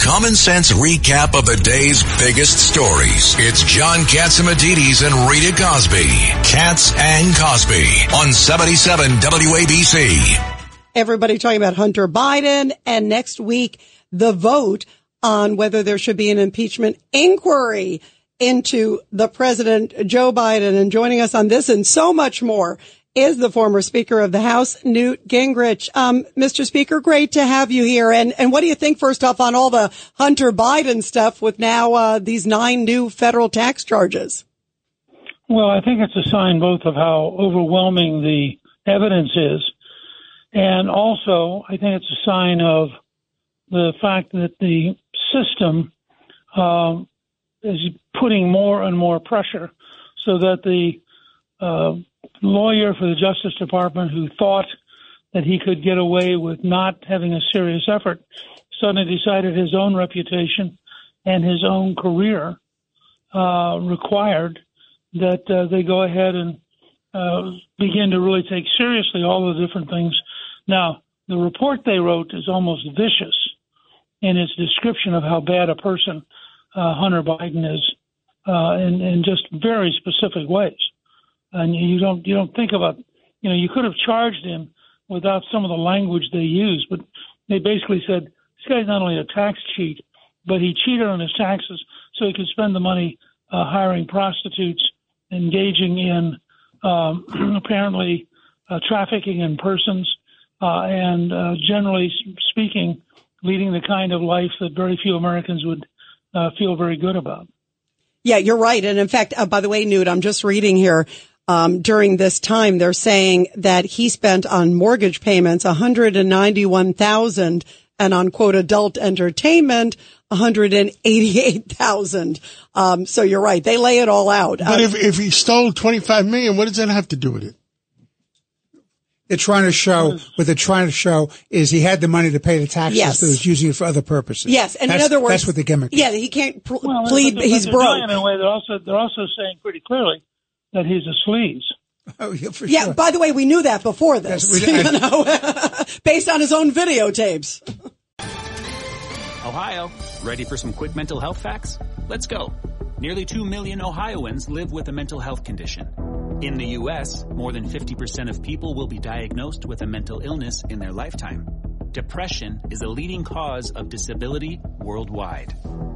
common sense recap of the day's biggest stories. It's John Catsimatidis and Rita Cosby. Katz and Cosby on 77 WABC. Everybody talking about Hunter Biden and next week the vote on whether there should be an impeachment inquiry into the president, Joe Biden. And joining us on this and so much more is the former Speaker of the House, Newt Gingrich. Um, Mr. Speaker, great to have you here. And and what do you think, first off, on all the Hunter Biden stuff with now uh, these nine new federal tax charges? Well, I think it's a sign both of how overwhelming the evidence is, and also I think it's a sign of the fact that the system um, is putting more and more pressure, so that the uh, lawyer for the Justice Department who thought that he could get away with not having a serious effort suddenly decided his own reputation and his own career uh, required that uh, they go ahead and uh, begin to really take seriously all the different things. Now, the report they wrote is almost vicious in its description of how bad a person uh, Hunter Biden is uh, in, in just very specific ways and you don't you don't think about you know you could have charged him without some of the language they use, but they basically said this guy's not only a tax cheat, but he cheated on his taxes so he could spend the money uh, hiring prostitutes, engaging in um, apparently uh, trafficking in persons, uh, and uh, generally speaking, leading the kind of life that very few Americans would uh, feel very good about. Yeah, you're right. And in fact, uh, by the way, Newt, I'm just reading here um, during this time, they're saying that he spent on mortgage payments 191,000 and on quote adult entertainment 188,000. Um, so you're right. They lay it all out. But if, if he stole 25 million, what does that have to do with it? They're trying to show what they're trying to show is he had the money to pay the taxes, yes. but was using it for other purposes. Yes, and that's, in other words, that's what the gimmick. Yeah, he can't pl- well, plead. But, he's but broke. In a way, they're also they're also saying pretty clearly that he's a sleaze. Oh, yeah, for yeah, sure. by the way, we knew that before this, Yes, we- you know, based on his own videotapes. Ohio, ready for some quick mental health facts? Let's go. Nearly 2 million Ohioans live with a mental health condition. In the U.S., more than 50% of people will be diagnosed with a mental illness in their lifetime. Depression is a leading cause of disability worldwide.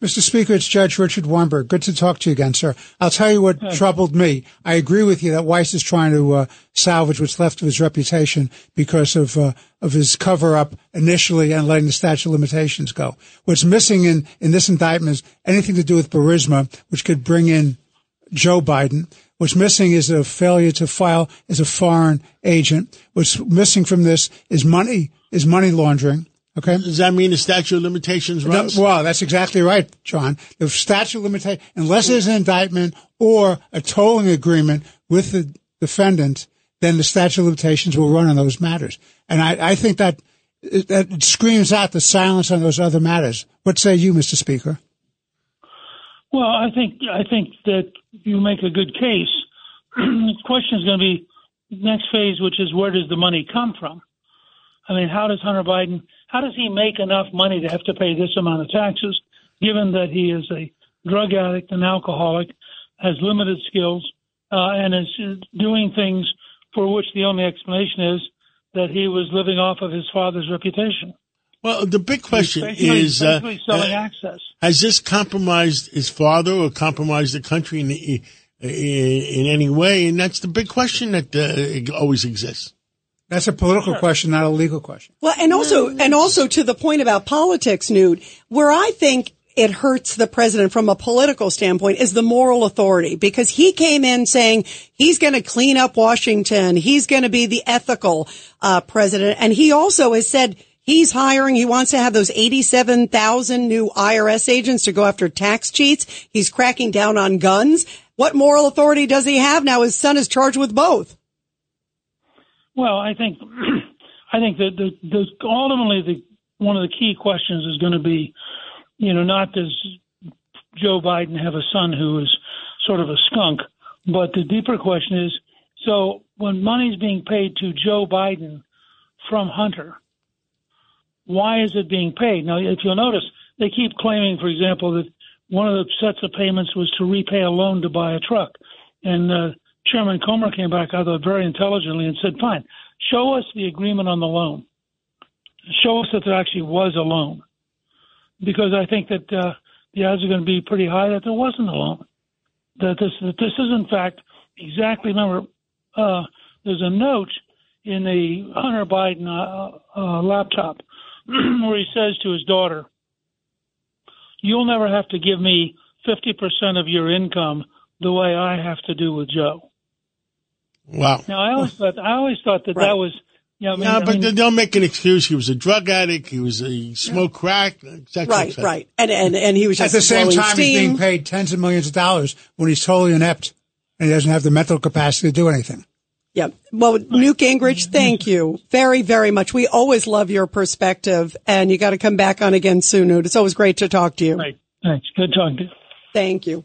Mr. Speaker, it's Judge Richard Weinberg. Good to talk to you again, sir. I'll tell you what troubled me. I agree with you that Weiss is trying to uh, salvage what's left of his reputation because of uh, of his cover up initially and letting the statute of limitations go. What's missing in in this indictment is anything to do with Burisma, which could bring in Joe Biden. What's missing is a failure to file as a foreign agent. What's missing from this is money is money laundering. Okay. Does that mean the statute of limitations runs? Well, that's exactly right, John. The statute of limitation, unless there's an indictment or a tolling agreement with the defendant, then the statute of limitations will run on those matters. And I, I think that that screams out the silence on those other matters. What say you, Mr. Speaker? Well, I think I think that you make a good case. the question is going to be next phase, which is where does the money come from? I mean, how does Hunter Biden? How does he make enough money to have to pay this amount of taxes, given that he is a drug addict, an alcoholic, has limited skills, uh, and is doing things for which the only explanation is that he was living off of his father's reputation. Well, the big question is, uh, selling uh, access. has this compromised his father or compromised the country in, in, in any way? And that's the big question that uh, always exists. That's a political question, not a legal question. Well, and also, and also to the point about politics, Newt, where I think it hurts the president from a political standpoint is the moral authority because he came in saying he's going to clean up Washington. He's going to be the ethical uh, president. And he also has said he's hiring, he wants to have those 87,000 new IRS agents to go after tax cheats. He's cracking down on guns. What moral authority does he have now? His son is charged with both. Well, I think, I think that the, the ultimately the one of the key questions is going to be you know, not does Joe Biden have a son who is sort of a skunk, but the deeper question is so when money's being paid to Joe Biden from Hunter, why is it being paid? Now, if you'll notice, they keep claiming, for example, that one of the sets of payments was to repay a loan to buy a truck. And uh, Chairman Comer came back, I thought, very intelligently and said, fine, show us the agreement on the loan. Show us that there actually was a loan because I think that uh, the odds are going to be pretty high that there wasn't a loan. That this that this is in fact exactly. Remember, uh, there's a note in the Hunter Biden uh, uh, laptop where he says to his daughter, "You'll never have to give me 50% of your income the way I have to do with Joe." Wow. Now I always thought I always thought that right. that was yeah, I mean, no, but I mean, they'll make an excuse. He was a drug addict. He was a smoked yeah. crack. Etc., right, etc. right, and and and he was at the same time steam. he's being paid tens of millions of dollars when he's totally inept and he doesn't have the mental capacity to do anything. Yeah. Well, Newt Gingrich, thank you very, very much. We always love your perspective, and you got to come back on again soon, Newt. It's always great to talk to you. Right. Thanks. Good talking to you. Thank you.